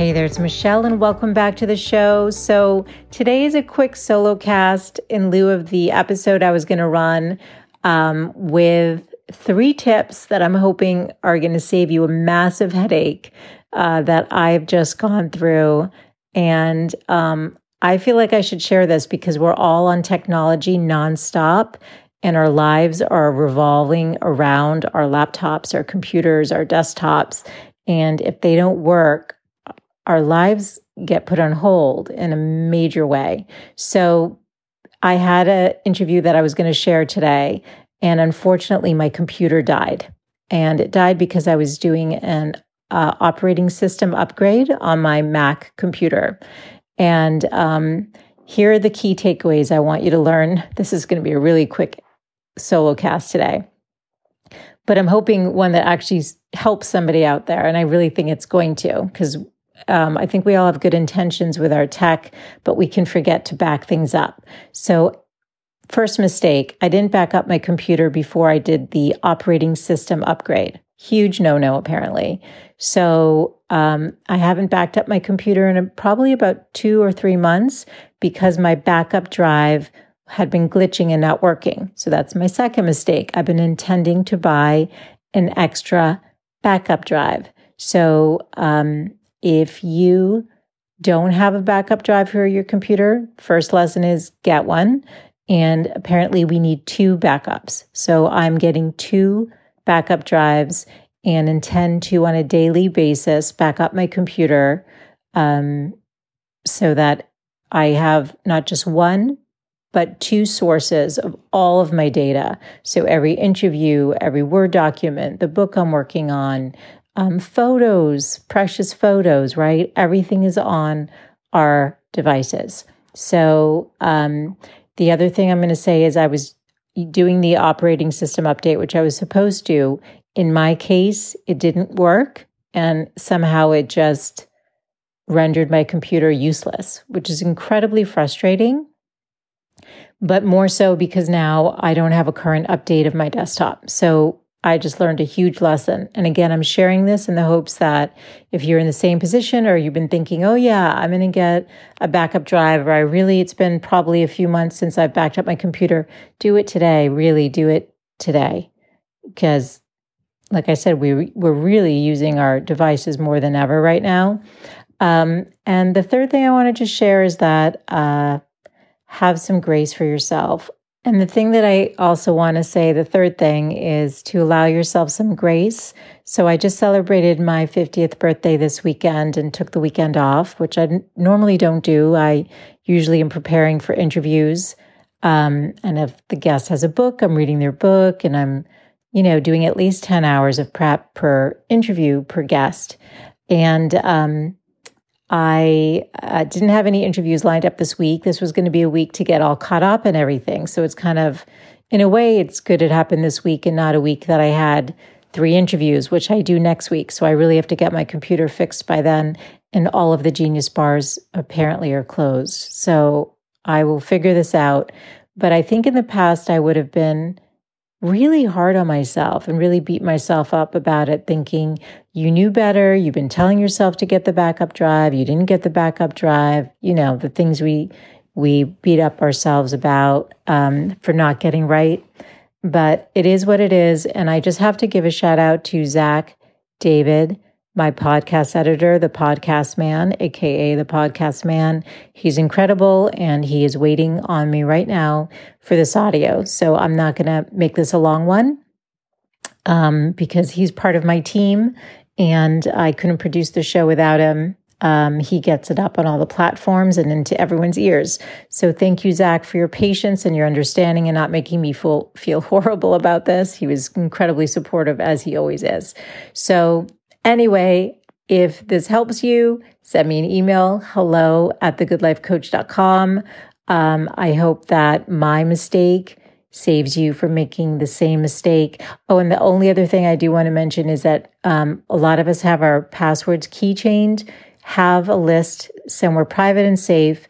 Hey there, it's Michele, and welcome back to the show. So, today is a quick solo cast in lieu of the episode I was going to run um, with three tips that I'm hoping are going to save you a massive headache uh, that I've just gone through. And um, I feel like I should share this because we're all on technology nonstop and our lives are revolving around our laptops, our computers, our desktops. And if they don't work, our lives get put on hold in a major way. So I had an interview that I was going to share today, and unfortunately, my computer died. And it died because I was doing an uh, operating system upgrade on my Mac computer. And um, here are the key takeaways I want you to learn. This is going to be a really quick solo cast today. But I'm hoping one that actually helps somebody out there. And I really think it's going to, because um, I think we all have good intentions with our tech, but we can forget to back things up. So, first mistake, I didn't back up my computer before I did the operating system upgrade. Huge no no, apparently. So, um, I haven't backed up my computer in probably about two or three months because my backup drive had been glitching and not working. So, that's my second mistake. I've been intending to buy an extra backup drive. So, um, if you don't have a backup drive for your computer, first lesson is get one. And apparently, we need two backups. So I'm getting two backup drives and intend to, on a daily basis, back up my computer um, so that I have not just one, but two sources of all of my data. So every interview, every Word document, the book I'm working on, um, photos, precious photos, right? Everything is on our devices. So, um, the other thing I'm going to say is I was doing the operating system update, which I was supposed to. In my case, it didn't work. And somehow it just rendered my computer useless, which is incredibly frustrating. But more so because now I don't have a current update of my desktop. So I just learned a huge lesson. And again, I'm sharing this in the hopes that if you're in the same position or you've been thinking, oh, yeah, I'm going to get a backup drive, or I really, it's been probably a few months since I've backed up my computer, do it today. Really do it today. Because, like I said, we, we're really using our devices more than ever right now. Um, and the third thing I want to share is that uh, have some grace for yourself. And the thing that I also want to say, the third thing is to allow yourself some grace. So I just celebrated my 50th birthday this weekend and took the weekend off, which I normally don't do. I usually am preparing for interviews. Um, and if the guest has a book, I'm reading their book and I'm, you know, doing at least 10 hours of prep per interview per guest. And, um, I uh, didn't have any interviews lined up this week. This was going to be a week to get all caught up and everything. So it's kind of, in a way, it's good it happened this week and not a week that I had three interviews, which I do next week. So I really have to get my computer fixed by then. And all of the Genius bars apparently are closed. So I will figure this out. But I think in the past, I would have been really hard on myself and really beat myself up about it, thinking you knew better. You've been telling yourself to get the backup drive. You didn't get the backup drive. You know, the things we, we beat up ourselves about um, for not getting right. But it is what it is. And I just have to give a shout out to Zach David my podcast editor, the podcast man, aka the podcast man. He's incredible and he is waiting on me right now for this audio. So I'm not going to make this a long one um, because he's part of my team and I couldn't produce the show without him. Um, he gets it up on all the platforms and into everyone's ears. So thank you, Zach, for your patience and your understanding and not making me feel, feel horrible about this. He was incredibly supportive, as he always is. So Anyway, If this helps you, send me an email hello at thegoodlifecoach.com. Um, I hope that my mistake saves you from making the same mistake. Oh, and the only other thing I do want to mention is that um, a lot of us have our passwords keychained. Have a list somewhere private and safe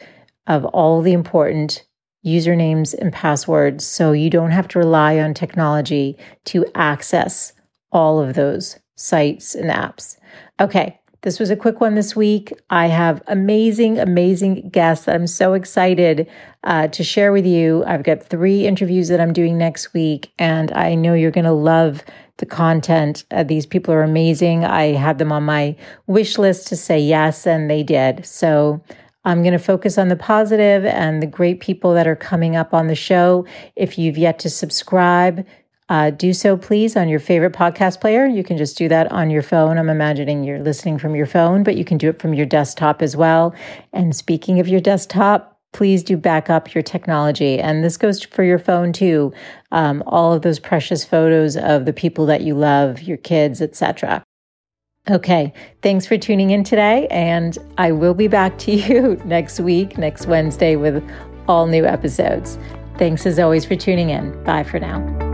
of all the important usernames and passwords so you don't have to rely on technology to access all of those sites and apps. Okay, this was a quick one this week. I have amazing, amazing guests that I'm so excited uh, to share with you. I've got three interviews that I'm doing next week, and I know you're going to love the content. Uh, these people are amazing. I had them on my wish list to say yes, and they did. So I'm going to focus on the positive and the great people that are coming up on the show. If you've yet to subscribe, uh, do so, please, on your favorite podcast player. You can just do that on your phone. I'm imagining you're listening from your phone, but you can do it from your desktop as well. And speaking of your desktop, please do back up your technology. And this goes for your phone too. Um, all of those precious photos of the people that you love, your kids, etc. Okay, thanks for tuning in today, and I will be back to you next week, next Wednesday, with all new episodes. Thanks as always for tuning in. Bye for now.